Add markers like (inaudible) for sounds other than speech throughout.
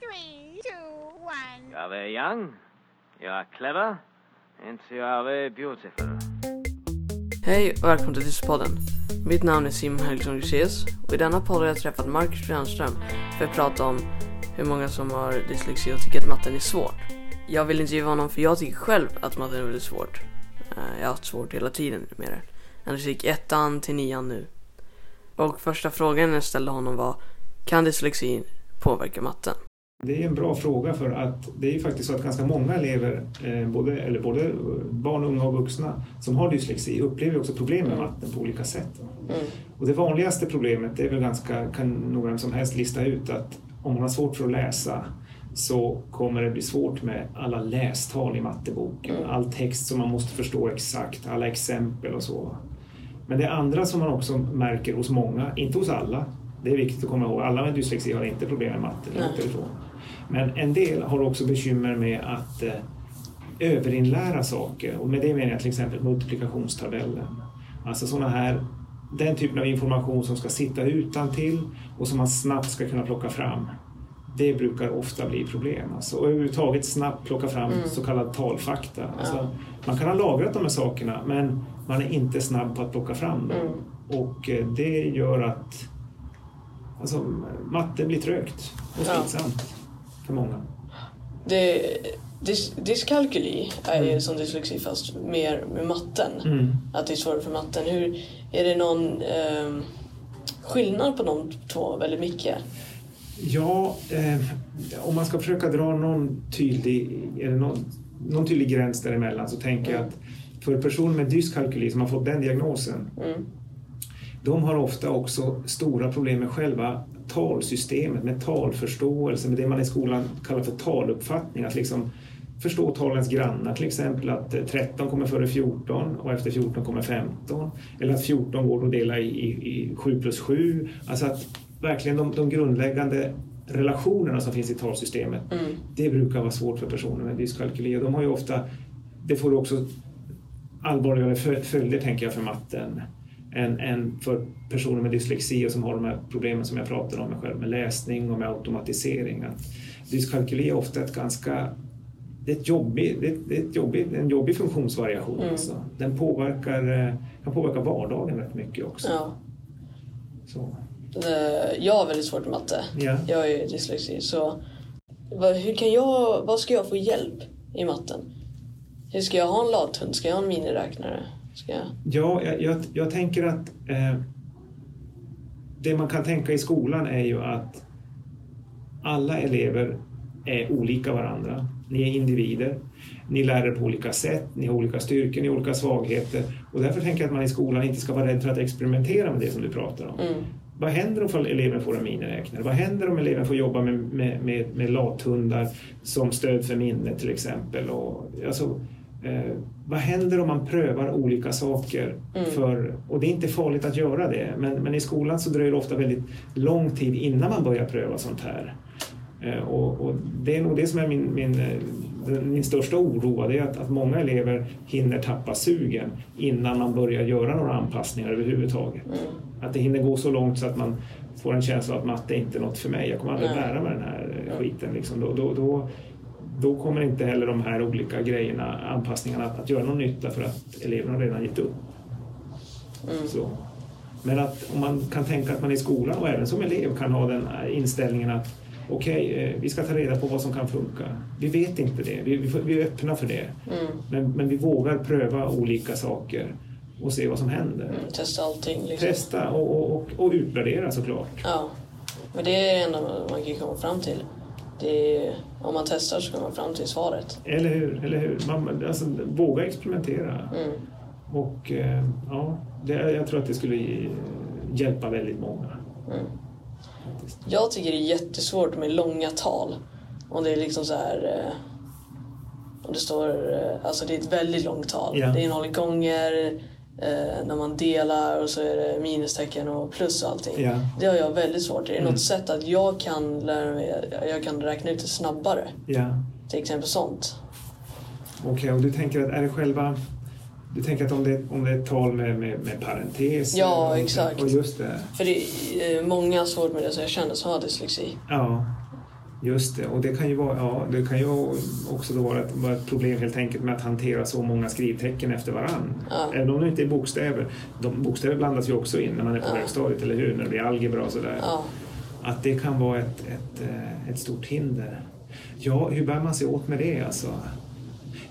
three, two, one. You are very young, you are clever, and you are very beautiful. Hej och välkommen till Dysspodden. Mitt namn är Simon Helgesson Lyceus och i denna podd har jag träffat Marcus Brännström för att prata om hur många som har dyslexi och tycker att matten är svårt. Jag vill intervjua honom för jag tycker själv att matten är väldigt svårt. Eh, Jag har haft svårt hela tiden med det. Jag gick ettan till nian nu. Och första frågan jag ställde honom var Kan dyslexi påverka matten? Det är en bra fråga för att det är ju faktiskt så att ganska många elever, eh, både, eller både barn, unga och vuxna, som har dyslexi upplever också problem med matten på olika sätt. Och det vanligaste problemet det är väl ganska, kan nog vem som helst lista ut att om man har svårt för att läsa så kommer det bli svårt med alla lästal i matteboken. All text som man måste förstå exakt, alla exempel och så. Men det andra som man också märker hos många, inte hos alla, det är viktigt att komma ihåg, alla med dyslexi har inte problem med matte, långt ifrån. Men en del har också bekymmer med att eh, överinlära saker och med det menar jag till exempel multiplikationstabellen. Alltså sådana här, den typen av information som ska sitta utan till och som man snabbt ska kunna plocka fram. Det brukar ofta bli problem. Alltså, och överhuvudtaget snabbt plocka fram så kallad talfakta. Alltså, Man kan ha lagrat de här sakerna men man är inte snabb på att plocka fram dem. Och eh, det gör att alltså, matte blir trögt och Ja. slitsamt för många. Det, dys, dyskalkyli är ju som dyslexi fast mer med matten. Mm. Att det är svårare för matten. Hur, är det någon ehm, skillnad på de två väldigt mycket? Ja, eh, om man ska försöka dra någon tydlig, eller någon, någon tydlig gräns däremellan så tänker jag att för personer med dyskalkyli som har fått den diagnosen, Mm. De har ofta också stora problem med själva talsystemet, med talförståelse, med det man i skolan kallar för taluppfattning. Att liksom förstå talens grannar, till exempel att eh, 13 kommer före 14 och efter 14 kommer 15. Eller att 14 går att dela i, i, i 7 plus 7. Alltså att verkligen de, de grundläggande relationerna som finns i talsystemet, det brukar vara svårt för personer med dyskalkyli. De har ju ofta, det får också allvarligare fö- följder tänker jag för matten än, än för personer med dyslexi och som har de här problemen som jag pratade om med, själv, med läsning och med automatisering. Att dyskalkyli är ofta ett ganska det är, ett jobbig, det är, det är ett jobbig, en jobbig funktionsvariation. Alltså. Den påverkar, eh, kan påverka vardagen rätt mycket också. Ja. Så. Det- Jag har väldigt svårt med matte. Ja. Jag har ju dyslexi. Så hur kan jag, vad ska jag få hjälp i matten? Hur ska jag ha en lathund? Ska jag ha en miniräknare? Ska jag... Ja, jag, jag, jag tänker att eh, det man kan tänka i skolan är ju att alla elever är olika varandra. Ni är individer. Ni lär er på olika sätt, ni har olika styrkor, ni har olika svagheter. Och därför tänker jag att man i skolan inte ska vara rädd för att experimentera med det som du pratar om. Vad händer om eleven får en miniräknare? Vad händer om eleven får jobba med, med, med, med lathundar som stöd för minnet till exempel? Och, alltså, eh, vad händer om man prövar olika saker? För, och det är inte farligt att göra det, men, men i skolan så dröjer det ofta väldigt lång tid innan man börjar pröva sånt här. Eh, Och, och det är nog det som är min, min, eh, min största oro, det är att, att många elever hinner tappa sugen innan man börjar göra några anpassningar överhuvudtaget. Att det hinner gå så långt så att man får en känsla av att matte är inte något för mig, jag kommer aldrig Nej. lära mig den här eh, skiten. Liksom. Då, då, då, då kommer inte heller de här olika grejerna, anpassningarna, att, göra någon nytta för att eleverna redan gett upp. Så. Men att om man kan tänka att man i skolan och även som elev kan ha den här inställningen att okej, eh, vi ska ta reda på vad som kan funka. Vi vet inte det, vi, vi, vi är öppna för det. Men, men vi vågar pröva olika saker och se vad som händer. Mm, testa allting liksom. Testa och, och, och, och utvärdera såklart. Ja. Men det är det enda man kan komma fram till. Det om man testar så kommer man fram till svaret. Eller hur? Eller hur? Man, alltså, våga experimentera. Mm. Och eh, ja, det, jag tror att det skulle hjälpa väldigt många. Faktiskt. Jag tycker det är jättesvårt med långa tal. Om det är liksom så här... Eh, om det står... Eh, alltså det är ett väldigt långt tal. Ja. Det innehåller gånger, eh, när man delar och så är det minustecken och plus och allting. Ja. Det har jag väldigt svårt. Är det Mm. något sätt att jag kan lära mig, jag kan räkna ut det snabbare? Ja. Till exempel sånt. Okej, och du tänker att är det själva... Du tänker att om det, om det är ett tal med, med, med parenteser? Ja, exakt. Och just det. För det är eh, många har svårt med det så jag känner som har dyslexi. Ja. Just det, och det kan ju, vara, ja, det kan ju också då vara ett, vara ett problem helt enkelt med att hantera så många skrivtecken efter varann. Ja. Även om det inte är bokstäver. De, bokstäver blandas ju också in när man är på Ja. högstadiet, eller hur? När det blir algebra och sådär. Ja. Att det kan vara ett, ett, eh, ett stort hinder. Ja, hur bär man sig åt med det alltså?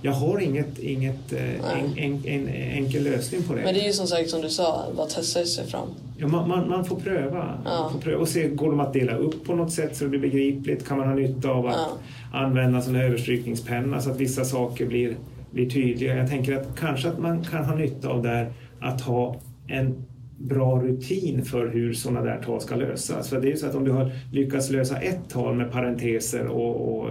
Jag har inget, inget eh, en, en, en enkel lösning på det. Men det är ju som sagt som du sa, bara testa sig fram. Ja, man, man, man får pröva. Ja. Man får pröva och se, går de att dela upp på något sätt så det blir begripligt? Kan man ha nytta av att Ja. använda en överstrykningspenna så att vissa saker blir, blir tydliga? Jag tänker att kanske att man kan ha nytta av där att ha en bra rutin för hur sådana där tal ska lösas. För det är ju så att om du har lyckats lösa ett tal med parenteser och, och,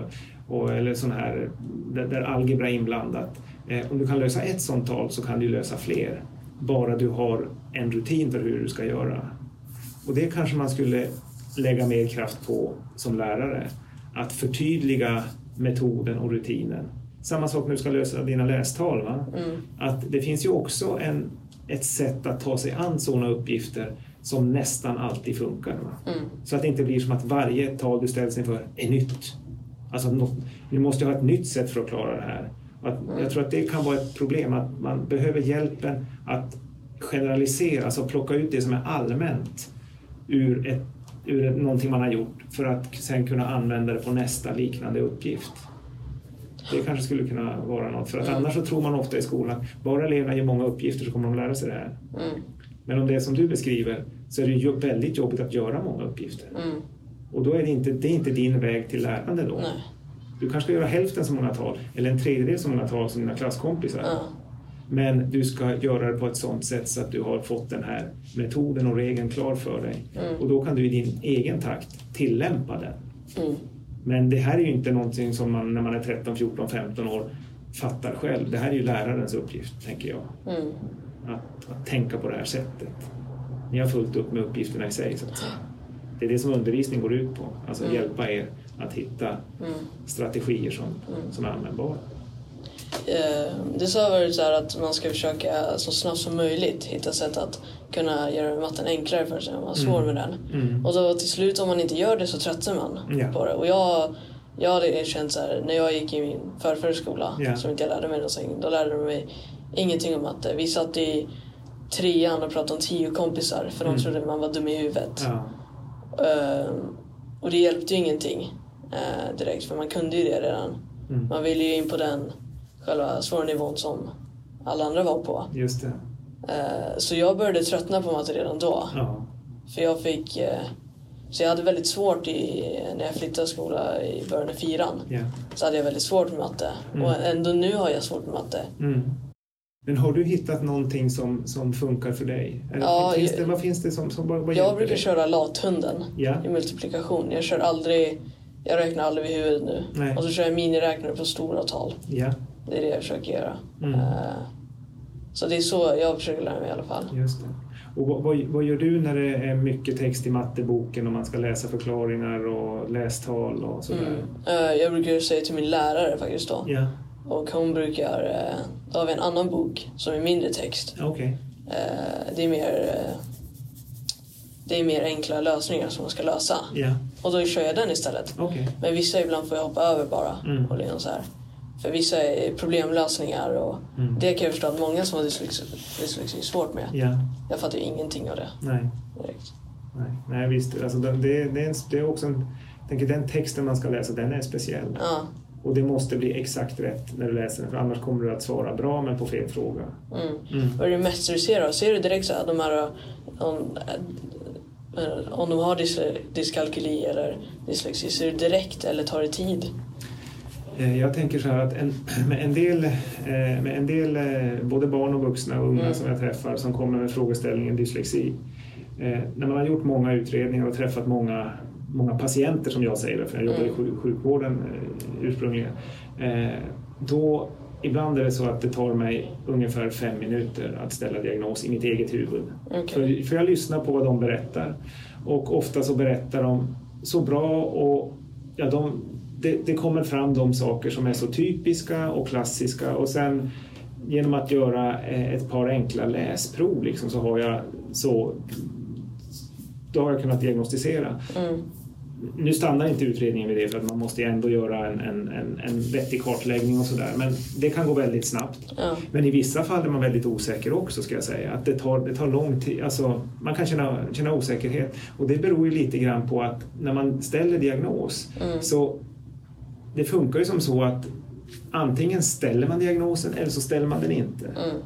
och eller sån här där, där algebra är inblandat. Eh, om du kan lösa ett sånt tal så kan du lösa fler. Bara du har en rutin för hur du ska göra. Och det kanske man skulle lägga mer kraft på som lärare. Att förtydliga metoden och rutinen. Samma sak när du ska lösa dina lästal. Va? Att det finns ju också en, ett sätt att ta sig an sådana uppgifter som nästan alltid funkar. Va? Så att det inte blir som att varje tal du ställs inför är nytt. Alltså, du måste ha ett nytt sätt för att klara det här. Att, jag tror att det kan vara ett problem att man behöver hjälpen att generalisera, alltså plocka ut det som är allmänt ur, ett, ur ett, någonting man har gjort för att sen kunna använda det på nästa liknande uppgift. Det kanske skulle kunna vara något, för att annars så tror man ofta i skolan att bara eleverna gör många uppgifter så kommer de lära sig det här. Mm. Men om det är som du beskriver så är det ju väldigt jobbigt att göra många uppgifter. Mm. Och då är det inte, det är inte din väg till lärande då. Nej. Du kanske ska göra hälften så många tal, eller en tredjedel så många tal som dina klasskompisar. Ja. Men du ska göra det på ett sådant sätt så att du har fått den här metoden och regeln klar för dig. Och då kan du i din egen takt tillämpa den. Mm. Men det här är ju inte någonting som man när man är 13, 14, 15 år fattar själv. Det här är ju lärarens uppgift, tänker jag. Mm. Att, att tänka på det här sättet. Ni har fullt upp med uppgifterna i sig, så. Det är det som undervisning går ut på. Alltså hjälpa er att hitta strategier som, som är användbara. Eh, Det har varit så att man ska försöka så snabbt som möjligt hitta sätt att kunna göra matten enklare för sig om man har svår med den. Och då till slut om man inte gör det så tröttnar man Ja. på det. Och jag, jag hade känt så här, när jag gick i min förförskola Ja. som inte jag lärde mig någonting, då lärde de mig ingenting om matte. Vi satt i trean och pratade om tio kompisar för de trodde man var dum i huvudet. Ja, Ehm, och det hjälpte ju ingenting eh, direkt för man kunde ju det redan. Mm. Man ville ju in på den själva svåra nivån som alla andra var på. just det. Eh, så jag började tröttna på matte redan då. Ja, För jag fick... Eh, så jag hade väldigt svårt i, när jag flyttade skola i början av fyran. ja. Så hade jag väldigt svårt med matte. Och ändå nu har jag svårt med matte. Mm. Men har du hittat någonting som, som funkar för dig? Ja, finns jag- det, vad finns det som, som vad, Jag brukar dig? köra lathunden Ja. i multiplikation. Jag kör aldrig... Jag räknar aldrig vid huvudet nu. Nej. Och så kör jag miniräknare på stora tal. Ja, Det är det jag försöker göra. Mm. Eh, så det är så jag försöker lära mig i alla fall. just det. Och vad, vad, gör du när det är mycket text i matteboken och man ska läsa förklaringar och lästal och sådär? Mm. Eh, jag brukar säga till min lärare faktiskt då. Ja, Och hon brukar... eh, Då har vi en annan bok som är mindre text. Eh, Det är mer... Det är mer enkla lösningar som man ska lösa. Ja, Och då kör jag den istället. okej. Men vissa ibland får jag hoppa över bara. Mm. Och liksom så här. För vissa är problemlösningar och Mm. det kan jag förstå att många som har dyslexi, dyslexi är svårt med. Ja, Jag fattar ju ingenting av det nej. direkt. Nej, nej visst. Alltså, det, det, är en, det är också en... Tänker den texten man ska läsa, den är speciell. Ja. Och det måste bli exakt rätt när du läser den, för annars kommer du att svara bra men på fel fråga. Mm. Mm. Vad är det mest du ser då? Ser du direkt så här, de här om, eh, om de har dys- dyskalkyli eller dyslexi, ser du direkt eller tar det tid? Eh, Jag tänker så här att en, (clears throat) med en del, eh, med en del både barn och vuxna och unga Mm. som jag träffar som kommer med frågeställningen dyslexi. När man har gjort många utredningar och träffat många, många patienter som jag säger för jag jobbar i Mm. sjuk- sjukvården ursprungligen. Då ibland är det så att det tar mig ungefär fem minuter att ställa diagnos i mitt eget huvud. Okej. För, för jag lyssnar på vad de berättar och ofta så berättar de så bra och ja, de, det, det kommer fram de saker som är så typiska och klassiska och sen genom att göra eh, ett par enkla läsprov liksom, så har jag så då har jag kunnat diagnostisera. Mm. Nu stannar inte utredningen vid det för att man måste ändå göra en, en, en, en vettig kartläggning och sådär. Men det kan gå väldigt snabbt. Ja. Men i vissa fall är man väldigt osäker också ska jag säga. Att det tar, det tar lång tid. Alltså, man kan känna, känna osäkerhet. Och det beror ju lite grann på att när man ställer diagnos Mm. så det funkar ju som så att antingen ställer man diagnosen eller så ställer man den inte. Mm.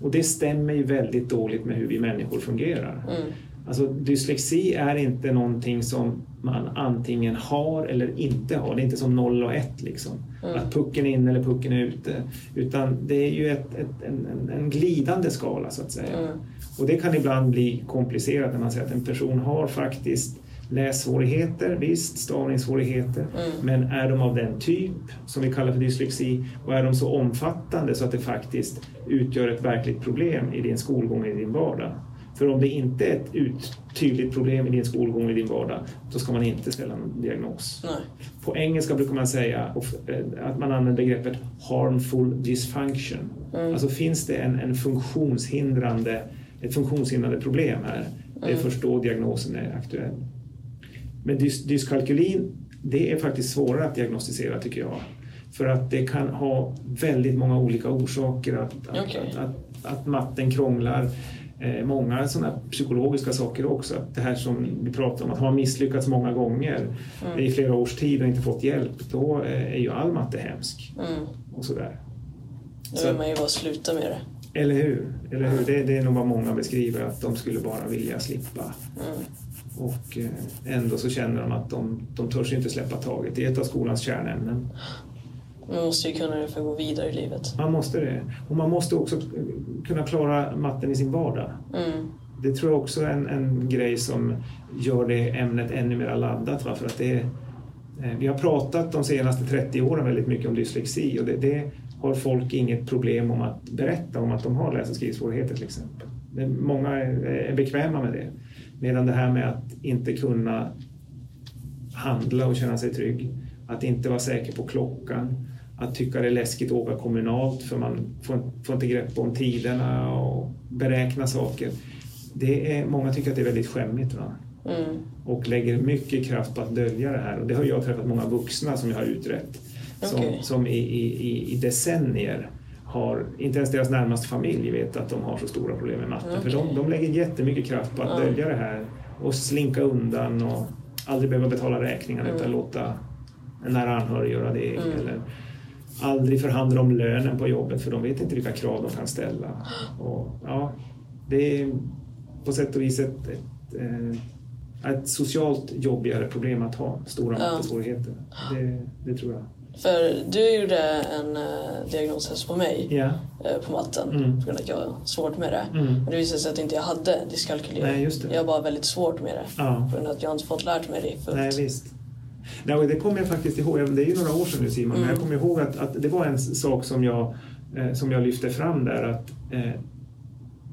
Och det stämmer ju väldigt dåligt med hur vi människor fungerar. Mm. Alltså dyslexi är inte någonting som man antingen har eller inte har. Det är inte som noll och ett liksom. Mm. Att pucken är inne eller pucken är ute. Utan det är ju ett, ett, en, en, glidande skala så att säga. Mm. Och det kan ibland bli komplicerat när man säger att en person har faktiskt lässvårigheter, visst, stavningssvårigheter, Mm. men är de av den typ som vi kallar för dyslexi och är de så omfattande så att det faktiskt utgör ett verkligt problem i din skolgång i din vardag. För om det inte är ett ut, tydligt problem i din skolgång i din vardag, då ska man inte ställa en diagnos. Nej. På engelska brukar man säga eh, att man använder begreppet harmful dysfunction. Mm. Alltså finns det en, en funktionshindrande, ett funktionshindrande problem här, det är Mm. först då diagnosen är aktuell. Men dys, dyskalkylin, det är faktiskt svårare att diagnostisera tycker jag. För att det kan ha väldigt många olika orsaker att, att, Okej. att, att, att matten krånglar. Eh, många sådana psykologiska saker också. Det här som vi pratar om, att har man misslyckats många gånger Mm. i flera års tid och inte fått hjälp, då eh, är ju all matte hemsk. Mm. Och sådär. Då vill man ju bara sluta med det. Eller hur? Eller hur? Det, det är nog vad många beskriver, att de skulle bara vilja slippa. Mm. Och eh, ändå så känner de att de, de törs inte släppa taget. Det är ett av skolans kärnämnen. Man måste ju kunna det för att gå vidare i livet. Man måste det. Och man måste också kunna klara matten i sin vardag. Mm. Det tror jag också är en, en grej som gör det ämnet ännu mer laddat. Va? För att det, eh, vi har pratat de senaste 30 åren väldigt mycket om dyslexi och det, det har folk inget problem om att berätta om att de har läs och skrivsvårigheter till exempel. Många är, är bekväma med det. Medan det här med att inte kunna handla och känna sig trygg, att inte vara säker på klockan, att tycka det är läskigt att åka kommunalt för man får, får inte grepp om tiderna och beräkna saker. Det är, många tycker att det är väldigt skämmigt va? Mm. och lägger mycket kraft på att dölja det här. Och det har jag träffat många vuxna som jag har utrett som, Okej. som i, i, i- decennier har, inte ens deras närmaste familj vet att de har så stora problem med matten. För de, de lägger jättemycket kraft på att Ja. dölja det här och slinka undan och aldrig behöva betala räkningarna utan låta en nära anhörig göra det. Mm. Eller aldrig förhandla om lönen på jobbet för de vet inte vilka krav de kan ställa. Och, ja, det är på sätt och vis ett, ett, eh, ett socialt jobbigare problem att ha stora Ja. mattesvårigheter. Det, det tror jag. För du gjorde en uh, diagnostest på mig Ja. eh, på matten Mm. på grund av att jag har svårt med det. Mm. Men det visade sig att inte jag hade. Nej, det. Jag har bara väldigt svårt med det. Ja. På grund av att jag inte fått lärt mig det fullt. Nej, visst. Nej, det kommer jag faktiskt ihåg, det är ju några år sedan nu Simon, men Mm. jag kommer ihåg att, att det var en sak som jag, eh, som jag lyfte fram där. att eh,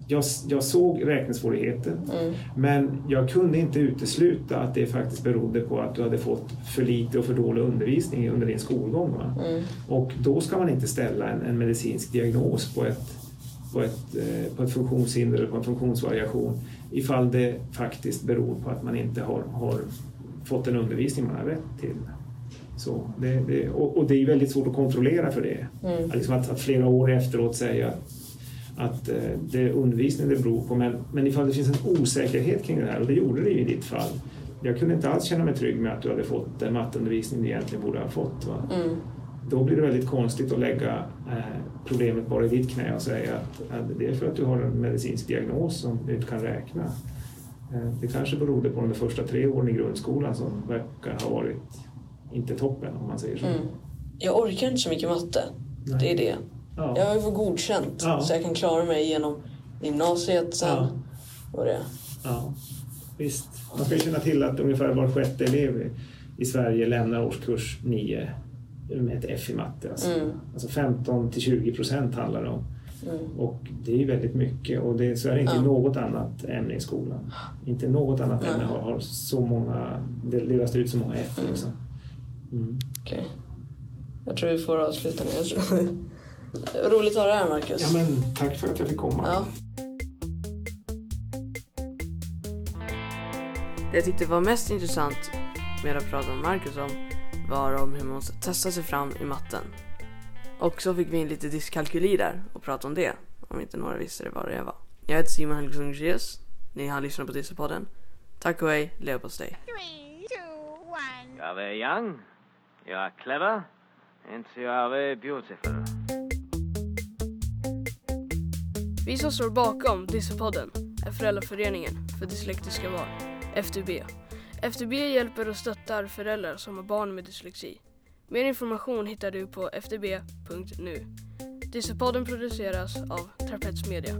jag, jag såg räknesvårigheter, Mm. men jag kunde inte utesluta att det faktiskt berodde på att du hade fått för lite och för dålig undervisning under din skolgång. Mm. Och då ska man inte ställa en, en medicinsk diagnos på ett, på, ett, eh, på ett funktionshinder eller på en funktionsvariation ifall det faktiskt beror på att man inte har, har fått den undervisning man har rätt till. Så det, det, och, och det är väldigt svårt att kontrollera för det. Mm. Att, liksom att, att flera år efteråt säga att eh, det är undervisning det beror på. Men, men ifall det finns en osäkerhet kring det här, och det gjorde det ju i ditt fall. Jag kunde inte alls känna mig trygg med att du hade fått den matteundervisning du egentligen borde ha fått. Mm. Då blir det väldigt konstigt att lägga eh, problemet bara i ditt knä och säga att, att det är för att du har en medicinsk diagnos som du inte kan räkna. Eh, det kanske berodde på de första tre åren i grundskolan som verkar ha varit inte toppen om man säger så. Mm. Jag orkar inte så mycket matte. Nej. Det är det. Ja. Jag vill få godkänt Ja. så jag kan klara mig genom gymnasiet sen. Ja. Och det. Ja, visst. Man ska ju känna till att ungefär var sjätte elev i- i Sverige lämnar årskurs 9 med ett F i matte. Alltså, Mm. alltså 15 till 20 procent handlar det om. Mm. Och det är väldigt mycket och det, så är det inte i något annat ämne i skolan. Inte något annat Nej. ämne har, har så många, det delas ut så många F. Liksom. Mm. Okej. Jag tror vi får avsluta nu. (laughs) Roligt att ha dig här Marcus. Ja, men tack för att jag fick komma. Ja. Det jag tyckte var mest intressant Media pratade med Marcus om var om hur man måste testa sig fram i matten. Och så fick vi in lite dyskalkyli där och prata om det. Om inte några visste det vad det var. Jag heter Simon Helgesson Gies. Ni har lyssnat på Dissepodden. Tack och hej, leverpastej. You are very young, you are clever, and you are very beautiful. Vi som står bakom Dissepodden är Föräldraföreningen för dyslektiska barn, FDB. FDB hjälper och stöttar föräldrar som har barn med dyslexi. Mer information hittar du på fdb.nu. Dieselpodden produceras av Trapets Media.